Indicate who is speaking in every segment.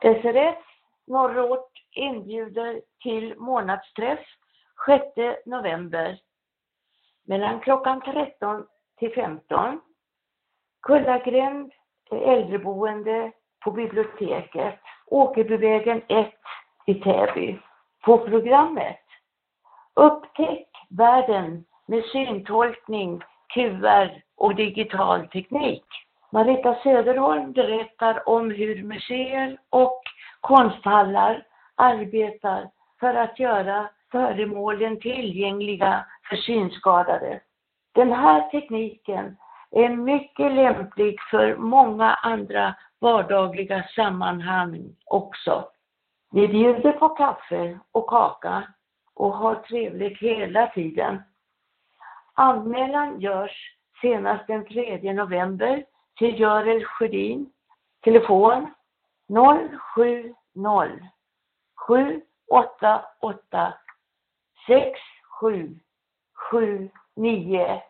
Speaker 1: SRF Norrort inbjuder till månadsträff 6 november mellan klockan 13 till 15. Kullagränd äldreboende på biblioteket, Åkerbyvägen 1 i Täby. På programmet Upptäck världen med syntolkning, QR och digital teknik. Marita Söderholm berättar om hur museer och konsthallar arbetar för att göra föremålen tillgängliga för synskadade. Den här tekniken är mycket lämplig för många andra vardagliga sammanhang också. Vi bjuder på kaffe och kaka och har trevligt hela tiden. Anmälan görs senast den 3 november till Görel Sjödin. Telefon 070 788 6779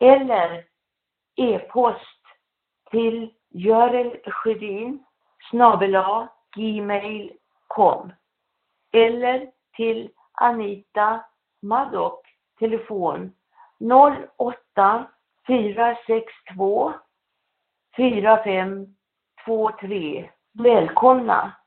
Speaker 1: eller e-post till Görel Sjödin snabela gmail.com eller till Anita Maddock telefon 08 462 4523. Välkomna!